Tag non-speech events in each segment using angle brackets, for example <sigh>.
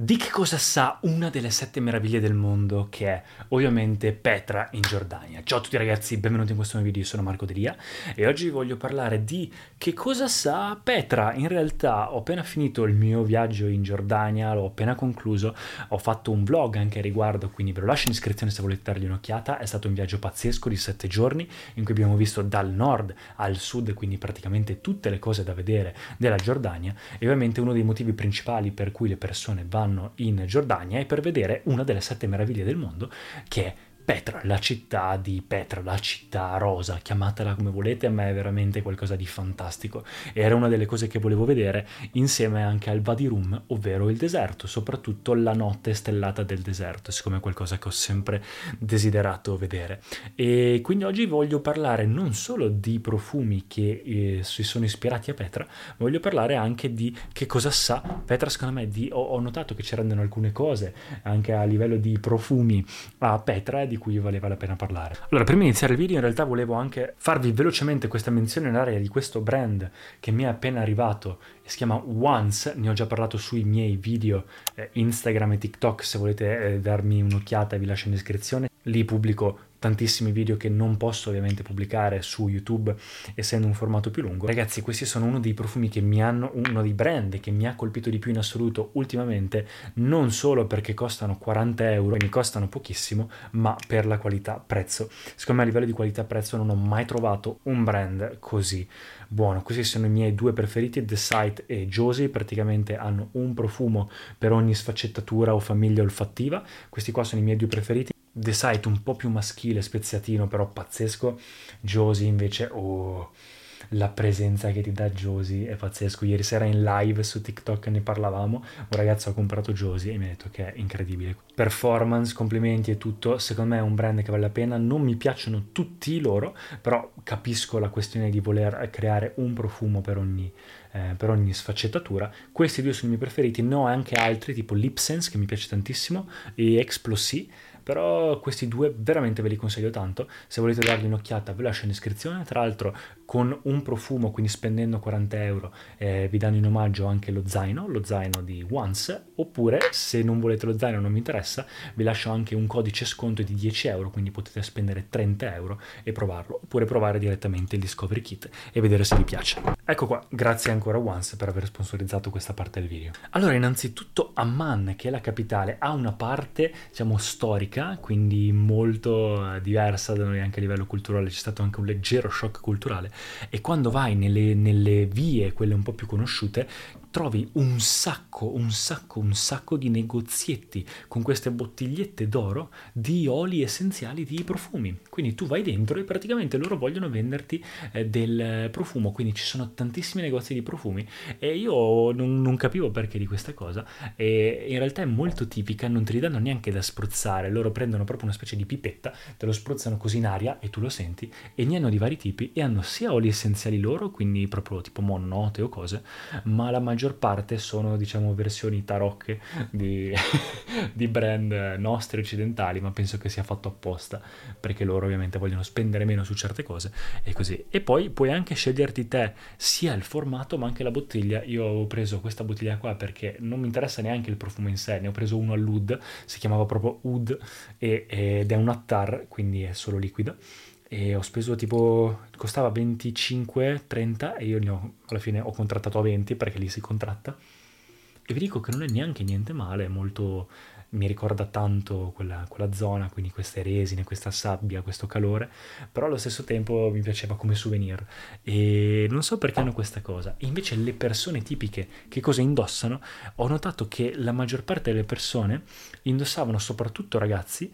Di che cosa sa una delle sette meraviglie del mondo che è ovviamente Petra in Giordania? Ciao a tutti ragazzi, benvenuti in questo nuovo video, io sono Marco Delia e oggi voglio parlare di che cosa sa Petra. In realtà ho appena finito il mio viaggio in Giordania, l'ho appena concluso, ho fatto un vlog anche a riguardo, quindi ve lo lascio in iscrizione se volete dargli un'occhiata. È stato un viaggio pazzesco di sette giorni in cui abbiamo visto dal nord al sud, quindi praticamente tutte le cose da vedere della Giordania e ovviamente uno dei motivi principali per cui le persone vanno in Giordania è per vedere una delle sette meraviglie del mondo che è Petra, la città di Petra, la città rosa, chiamatela come volete, a me è veramente qualcosa di fantastico. Era una delle cose che volevo vedere insieme anche al Vadi Rum, ovvero il deserto, soprattutto la notte stellata del deserto, siccome è qualcosa che ho sempre desiderato vedere. E quindi oggi voglio parlare non solo di profumi che eh, si sono ispirati a Petra, ma voglio parlare anche di che cosa sa Petra, secondo me, di, ho, ho notato che ci rendono alcune cose anche a livello di profumi a Petra di cui valeva la pena parlare. Allora, prima di iniziare il video, in realtà volevo anche farvi velocemente questa menzione in area di questo brand che mi è appena arrivato si chiama Once. Ne ho già parlato sui miei video eh, Instagram e TikTok. Se volete eh, darmi un'occhiata, vi lascio in descrizione. Lì pubblico tantissimi video che non posso ovviamente pubblicare su YouTube essendo un formato più lungo. Ragazzi, questi sono uno dei profumi che mi hanno, uno dei brand che mi ha colpito di più in assoluto ultimamente, non solo perché costano 40 euro, quindi costano pochissimo, ma per la qualità-prezzo. Secondo me a livello di qualità-prezzo non ho mai trovato un brand così buono. Questi sono i miei due preferiti, The Sight e Josie, praticamente hanno un profumo per ogni sfaccettatura o famiglia olfattiva. Questi qua sono i miei due preferiti. The Sight un po' più maschile, speziatino, però pazzesco. Josie invece, oh, la presenza che ti dà Josie è pazzesco. Ieri sera in live su TikTok ne parlavamo, un ragazzo ha comprato Josie e mi ha detto che è incredibile. Performance, complimenti e tutto, secondo me è un brand che vale la pena. Non mi piacciono tutti loro, però capisco la questione di voler creare un profumo per ogni, eh, per ogni sfaccettatura. Questi due sono i miei preferiti, ne ho anche altri tipo Lipsense che mi piace tantissimo e Explosy però questi due veramente ve li consiglio tanto. Se volete dargli un'occhiata ve lascio in descrizione. Tra l'altro con un profumo quindi spendendo 40 euro eh, vi danno in omaggio anche lo zaino lo zaino di Once oppure se non volete lo zaino non mi interessa vi lascio anche un codice sconto di 10 euro quindi potete spendere 30 euro e provarlo oppure provare direttamente il Discovery Kit e vedere se vi piace. Ecco qua grazie ancora a Once per aver sponsorizzato questa parte del video. Allora innanzitutto Amman che è la capitale ha una parte diciamo storica quindi molto eh, diversa da noi anche a livello culturale, c'è stato anche un leggero shock culturale e quando vai nelle, nelle vie, quelle un po' più conosciute, trovi un sacco, un sacco, un sacco di negozietti con queste bottigliette d'oro di oli essenziali di profumi. Quindi tu vai dentro e praticamente loro vogliono venderti eh, del profumo, quindi ci sono tantissimi negozi di profumi e io non, non, capivo perché di questa cosa e in realtà è molto tipica, non te li danno neanche da spruzzare, loro prendono proprio una specie di pipetta, te lo spruzzano così in aria e tu lo senti e ne hanno di vari tipi e hanno sia oli essenziali loro, quindi proprio tipo monote o cose, ma la maggior maggior parte sono diciamo versioni tarocche di, <laughs> di brand nostri occidentali, ma penso che sia fatto apposta perché loro ovviamente vogliono spendere meno su certe cose e così. E poi puoi anche sceglierti te sia il formato ma anche la bottiglia. Io ho preso questa bottiglia qua perché non mi interessa neanche il profumo in sé, ne ho preso uno all'Ud, si chiamava proprio Ud ed è un attar, quindi è solo liquido e ho speso tipo, costava 25-30 e io ne ho, alla fine ho contrattato a 20 perché lì si contratta. E vi dico che non è neanche niente male, è molto mi ricorda tanto quella, quella, zona, quindi queste resine, questa sabbia, questo calore, però allo stesso tempo mi piaceva come souvenir e non so perché hanno questa cosa. Invece le persone tipiche che cosa indossano, ho notato che la maggior parte delle persone indossavano, soprattutto ragazzi,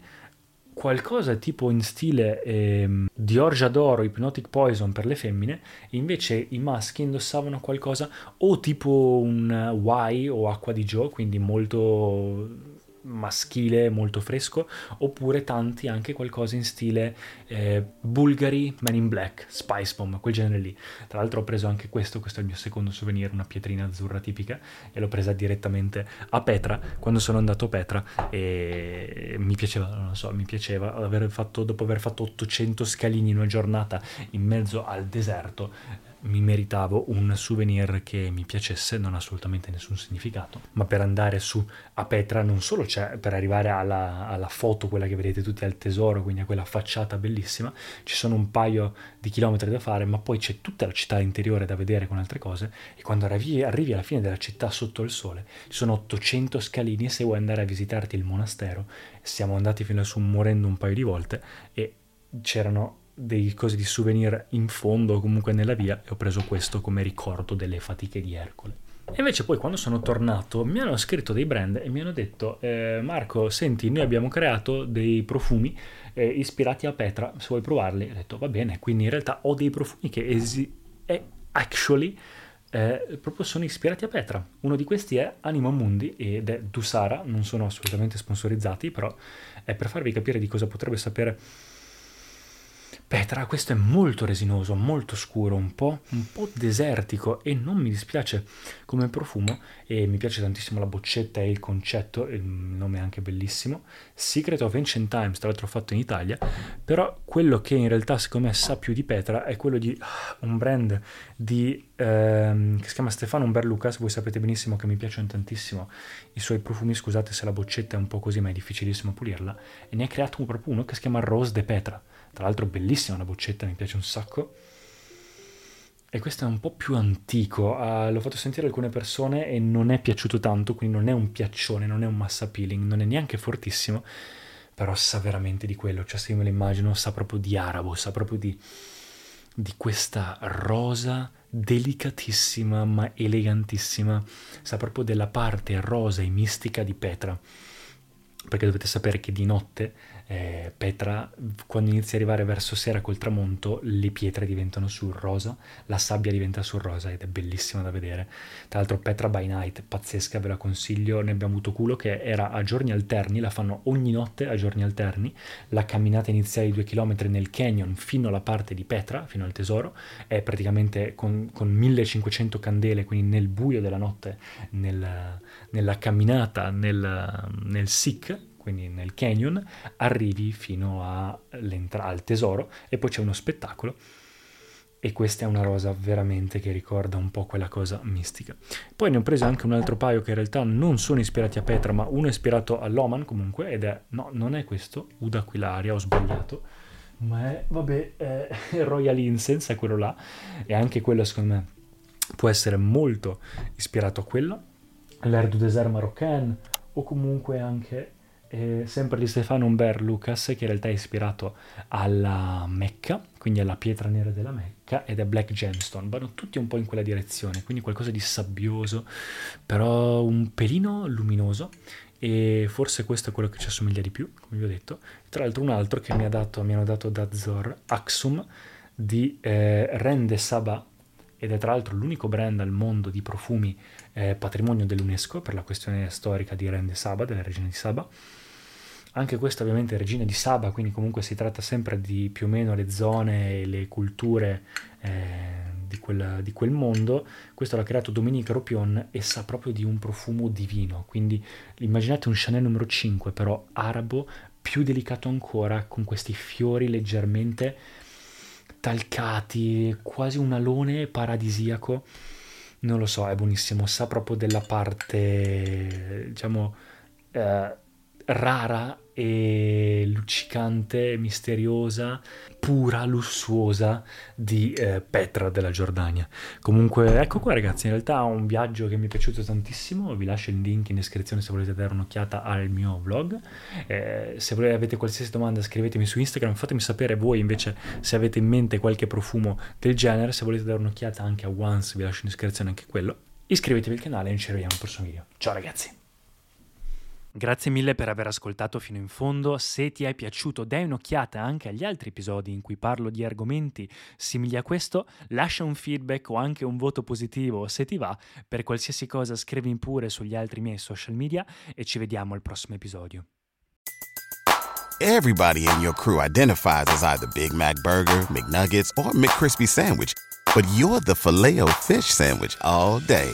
qualcosa tipo in stile eh, Dior J'adore Hypnotic Poison per le femmine, invece i maschi indossavano qualcosa o tipo un Y o acqua di Joe, quindi molto maschile molto fresco, oppure tanti anche qualcosa in stile eh, Bulgari, Man in Black, Spice Bomb, quel genere lì. Tra l'altro ho preso anche questo, questo è il mio secondo souvenir, una pietrina azzurra tipica, e l'ho presa direttamente a Petra, quando sono andato a Petra, e mi piaceva, non lo so, mi piaceva aver fatto, dopo aver fatto 800 scalini in una giornata in mezzo al deserto, mi meritavo un souvenir che mi piacesse, non ha assolutamente nessun significato, ma per andare su a Petra non solo c'è, per arrivare alla, alla, foto, quella che vedete tutti al tesoro, quindi a quella facciata bellissima, ci sono un paio di chilometri da fare, ma poi c'è tutta la città interiore da vedere con altre cose e quando arrivi, arrivi alla fine della città sotto il sole ci sono 800 scalini se vuoi andare a visitarti il monastero, siamo andati fino su morendo un paio di volte e c'erano dei cosi di souvenir in fondo o comunque nella via e ho preso questo come ricordo delle fatiche di Ercole. E invece poi quando sono tornato mi hanno scritto dei brand e mi hanno detto eh, Marco, senti, noi abbiamo creato dei profumi eh, ispirati a Petra, se vuoi provarli. Ho detto va bene, quindi in realtà ho dei profumi che esi- è actually eh, proprio sono ispirati a Petra. Uno di questi è Anima Mundi ed è Dusara, non sono assolutamente sponsorizzati, però è per farvi capire di cosa potrebbe sapere Petra, questo è molto resinoso, molto scuro, un po', un po', desertico e non mi dispiace come profumo e mi piace tantissimo la boccetta e il concetto, il nome è anche bellissimo. Secret of Ancient Times, tra l'altro fatto in Italia, però quello che in realtà secondo me sa più di Petra è quello di uh, un brand di, ehm, che si chiama Stefano Umber Lucas, voi sapete benissimo che mi piacciono tantissimo i suoi profumi, scusate se la boccetta è un po' così ma è difficilissimo pulirla, e ne ha creato proprio uno che si chiama Rose de Petra tra l'altro bellissima la boccetta, mi piace un sacco. E questo è un po' più antico, uh, l'ho fatto sentire alcune persone e non è piaciuto tanto, quindi non è un piaccione, non è un massa peeling, non è neanche fortissimo, però sa veramente di quello, cioè se io me lo immagino sa proprio di arabo, sa proprio di, di questa rosa delicatissima ma elegantissima, sa proprio della parte rosa e mistica di Petra, perché dovete sapere che di notte eh, Petra, quando inizia ad arrivare verso sera col tramonto, le pietre diventano sul rosa, la sabbia diventa sul rosa ed è bellissima da vedere. Tra l'altro Petra by Night, pazzesca, ve la consiglio, ne abbiamo avuto culo che era a giorni alterni, la fanno ogni notte a giorni alterni, la camminata iniziale di due chilometri nel canyon fino alla parte di Petra, fino al tesoro, è praticamente con, con 1500 candele, quindi nel buio della notte, nel, nella camminata nel, nel SIC, quindi nel canyon, arrivi fino al tesoro e poi c'è uno spettacolo. E questa è una rosa veramente che ricorda un po' quella cosa mistica. Poi ne ho preso anche un altro paio che in realtà non sono ispirati a Petra, ma uno è ispirato all'Oman comunque ed è, no, non è questo, Uda Aquilaria, ho sbagliato, ma è, vabbè, è <laughs> Royal Incense, è quello là, e anche quello secondo me può essere molto ispirato a quello, l'Air du Désert Marocain o comunque anche eh, sempre di Stefano Umber Lucas, che in realtà è ispirato alla Mecca, quindi alla pietra nera della Mecca, ed è Black Gemstone. Vanno tutti un po' in quella direzione, quindi qualcosa di sabbioso, però un pelino luminoso. E forse questo è quello che ci assomiglia di più, come vi ho detto. Tra l'altro un altro che mi, ha dato, mi hanno dato da Zor, Axum, di eh, Rende Saba, ed è tra l'altro l'unico brand al mondo di profumi eh, patrimonio dell'UNESCO per la questione storica di Rende Saba, della regione di Saba anche questa ovviamente è regina di Saba, quindi comunque si tratta sempre di più o meno le zone e le culture eh, di, quel, di, quel, mondo. Questo l'ha creato Dominique Ropion e sa proprio di un profumo divino, quindi immaginate un Chanel numero 5 però arabo, più delicato ancora, con questi fiori leggermente talcati, quasi un alone paradisiaco. Non lo so, è buonissimo, sa proprio della parte, diciamo... Eh, rara e luccicante, misteriosa, pura, lussuosa di eh, Petra della Giordania. Comunque, ecco qua ragazzi, in realtà è un viaggio che mi è piaciuto tantissimo, vi lascio il link in descrizione se volete dare un'occhiata al mio vlog. Eh, se volete, avete qualsiasi domanda scrivetemi su Instagram, fatemi sapere voi invece se avete in mente qualche profumo del genere, se volete dare un'occhiata anche a Once vi lascio in descrizione anche quello. Iscrivetevi al canale e ci vediamo al prossimo video. Ciao ragazzi! Grazie mille per aver ascoltato fino in fondo. Se ti è piaciuto, dai un'occhiata anche agli altri episodi in cui parlo di argomenti simili a questo. Lascia un feedback o anche un voto positivo se ti va. Per qualsiasi cosa scrivi pure sugli altri miei social media e ci vediamo al prossimo episodio. Everybody in your crew identifies as either Big Mac Burger, McNuggets or McCrispy Sandwich. But you're the filet fish Sandwich all day.